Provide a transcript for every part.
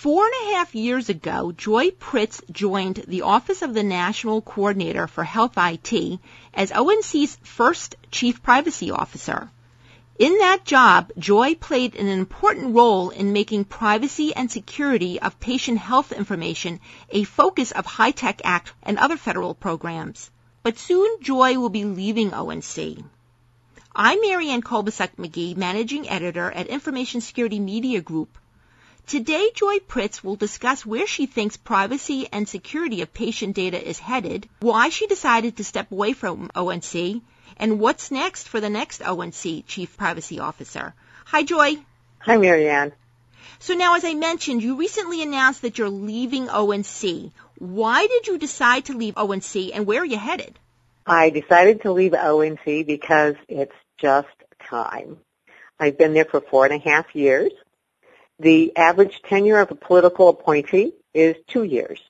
Four and a half years ago, Joy Pritts joined the Office of the National Coordinator for Health IT as ONC's first Chief Privacy Officer. In that job, Joy played an important role in making privacy and security of patient health information a focus of HITECH Act and other federal programs. But soon Joy will be leaving ONC. I'm Marianne Kolbasuk McGee, Managing Editor at Information Security Media Group. Today, Joy Pritts will discuss where she thinks privacy and security of patient data is headed, why she decided to step away from ONC, and what's next for the next ONC Chief Privacy Officer. Hi, Joy. Hi, Marianne. So now, as I mentioned, you recently announced that you're leaving ONC. Why did you decide to leave ONC, and where are you headed? I decided to leave ONC because it's just time. I've been there for four and a half years. The average tenure of a political appointee is two years.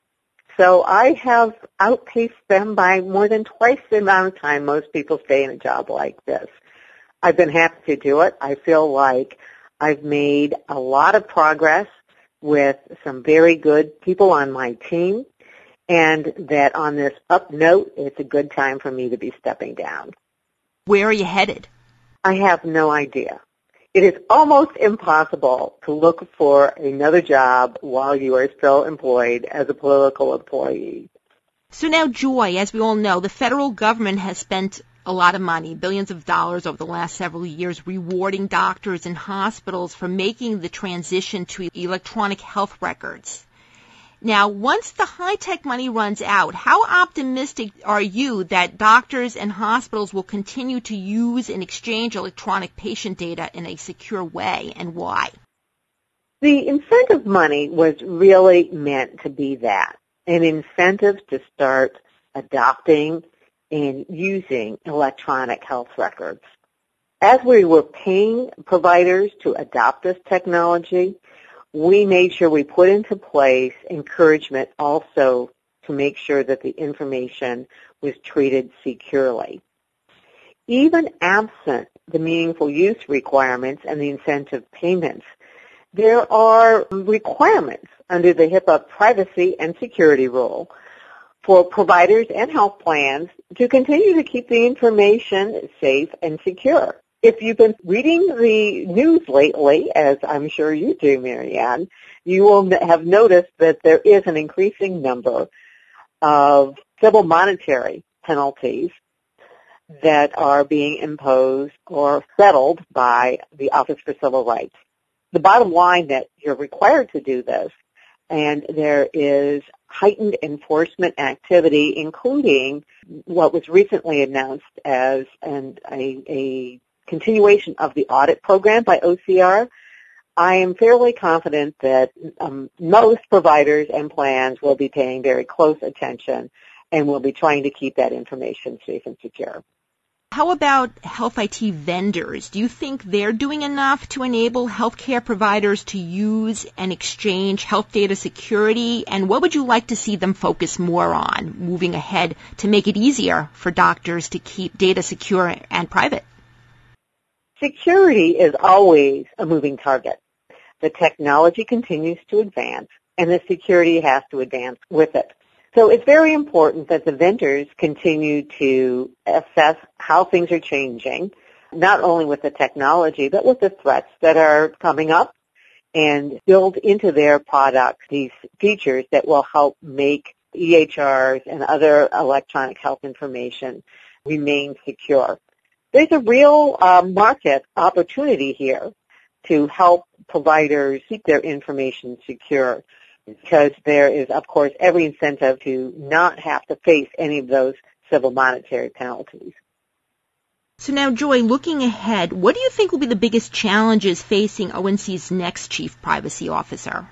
So I have outpaced them by more than twice the amount of time most people stay in a job like this. I've been happy to do it. I feel like I've made a lot of progress with some very good people on my team and that on this up note, it's a good time for me to be stepping down. Where are you headed? I have no idea. It is almost impossible to look for another job while you are still employed as a political employee. So now, Joy, as we all know, the federal government has spent a lot of money, billions of dollars over the last several years, rewarding doctors and hospitals for making the transition to electronic health records. Now, once the HITECH money runs out, how optimistic are you that doctors and hospitals will continue to use and exchange electronic patient data in a secure way and why? The incentive money was really meant to be that, an incentive to start adopting and using electronic health records. As we were paying providers to adopt this technology, we made sure we put into place encouragement also to make sure that the information was treated securely. Even absent the meaningful use requirements and the incentive payments, there are requirements under the HIPAA privacy and security rule for providers and health plans to continue to keep the information safe and secure. If you've been reading the news lately, as I'm sure you do, Marianne, you will have noticed that there is an increasing number of civil monetary penalties that are being imposed or settled by the Office for Civil Rights. The bottom line that you're required to do this, and there is heightened enforcement activity, including what was recently announced as an, a, a continuation of the audit program by OCR, I am fairly confident that um, most providers and plans will be paying very close attention and will be trying to keep that information safe and secure. How about health IT vendors? Do you think they're doing enough to enable healthcare providers to use and exchange health data security? And what would you like to see them focus more on moving ahead to make it easier for doctors to keep data secure and private? Security is always a moving target. The technology continues to advance and the security has to advance with it. So it's very important that the vendors continue to assess how things are changing, not only with the technology, but with the threats that are coming up and build into their products these features that will help make EHRs and other electronic health information remain secure there's a real uh, market opportunity here to help providers keep their information secure because there is, of course, every incentive to not have to face any of those civil monetary penalties. So now, Joy, looking ahead, what do you think will be the biggest challenges facing ONC's next Chief Privacy Officer?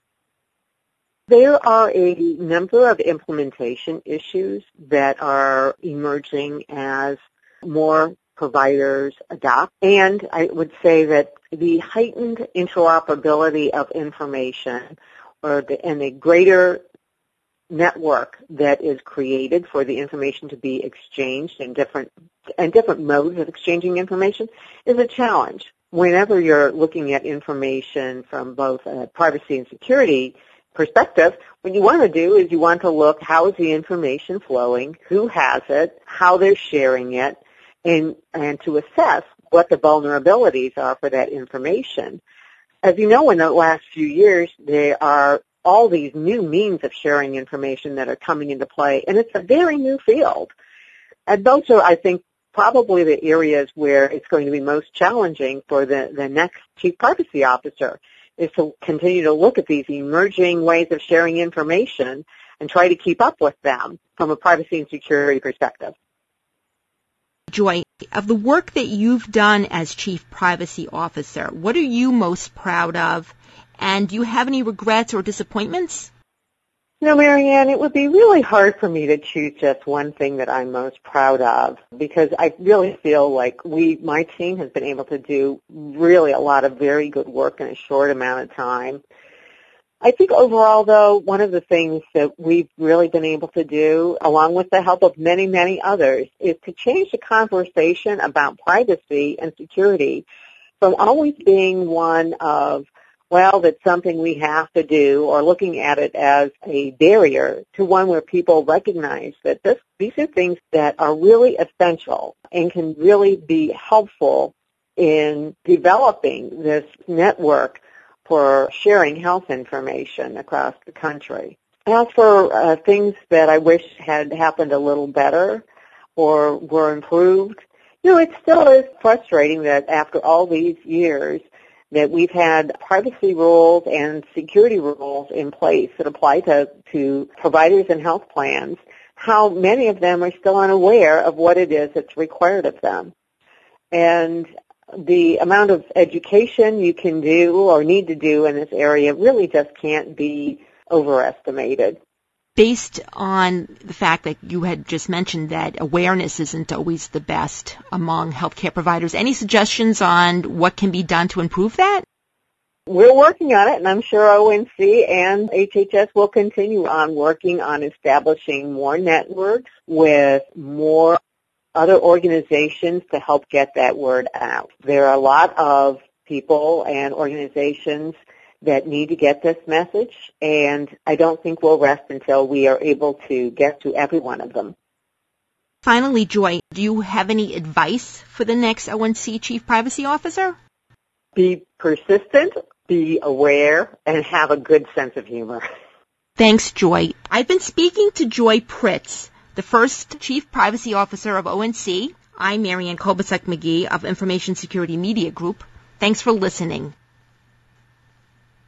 There are a number of implementation issues that are emerging as more providers adopt. And I would say that the heightened interoperability of information or the, and the greater network that is created for the information to be exchanged in different and different modes of exchanging information is a challenge. Whenever you're looking at information from both a privacy and security perspective, what you want to do is you want to look how is the information flowing, who has it, how they're sharing it, and, and to assess what the vulnerabilities are for that information. As you know, in the last few years, there are all these new means of sharing information that are coming into play, and it's a very new field. And those are, I think, probably the areas where it's going to be most challenging for the, the next chief privacy officer is to continue to look at these emerging ways of sharing information and try to keep up with them from a privacy and security perspective. Joy, of the work that you've done as Chief Privacy Officer, what are you most proud of? And do you have any regrets or disappointments? You know, Marianne, it would be really hard for me to choose just one thing that I'm most proud of because I really feel like we, my team has been able to do really a lot of very good work in a short amount of time. I think overall though, one of the things that we've really been able to do, along with the help of many, many others, is to change the conversation about privacy and security from always being one of well, that's something we have to do or looking at it as a barrier to one where people recognize that this, these are things that are really essential and can really be helpful in developing this network for sharing health information across the country. As for uh, things that I wish had happened a little better or were improved, you know, it still is frustrating that after all these years, that we've had privacy rules and security rules in place that apply to, to providers and health plans, how many of them are still unaware of what it is that's required of them. And the amount of education you can do or need to do in this area really just can't be overestimated based on the fact that you had just mentioned that awareness isn't always the best among healthcare providers, any suggestions on what can be done to improve that? We're working on it, and I'm sure ONC and HHS will continue on working on establishing more networks with more other organizations to help get that word out. There are a lot of people and organizations that need to get this message, and I don't think we'll rest until we are able to get to every one of them. Finally, Joy, do you have any advice for the next ONC Chief Privacy Officer? Be persistent, be aware, and have a good sense of humor. Thanks, Joy. I've been speaking to Joy Pritts, the first Chief Privacy Officer of ONC. I'm Marianne Kolbasuk McGee of Information Security Media Group. Thanks for listening.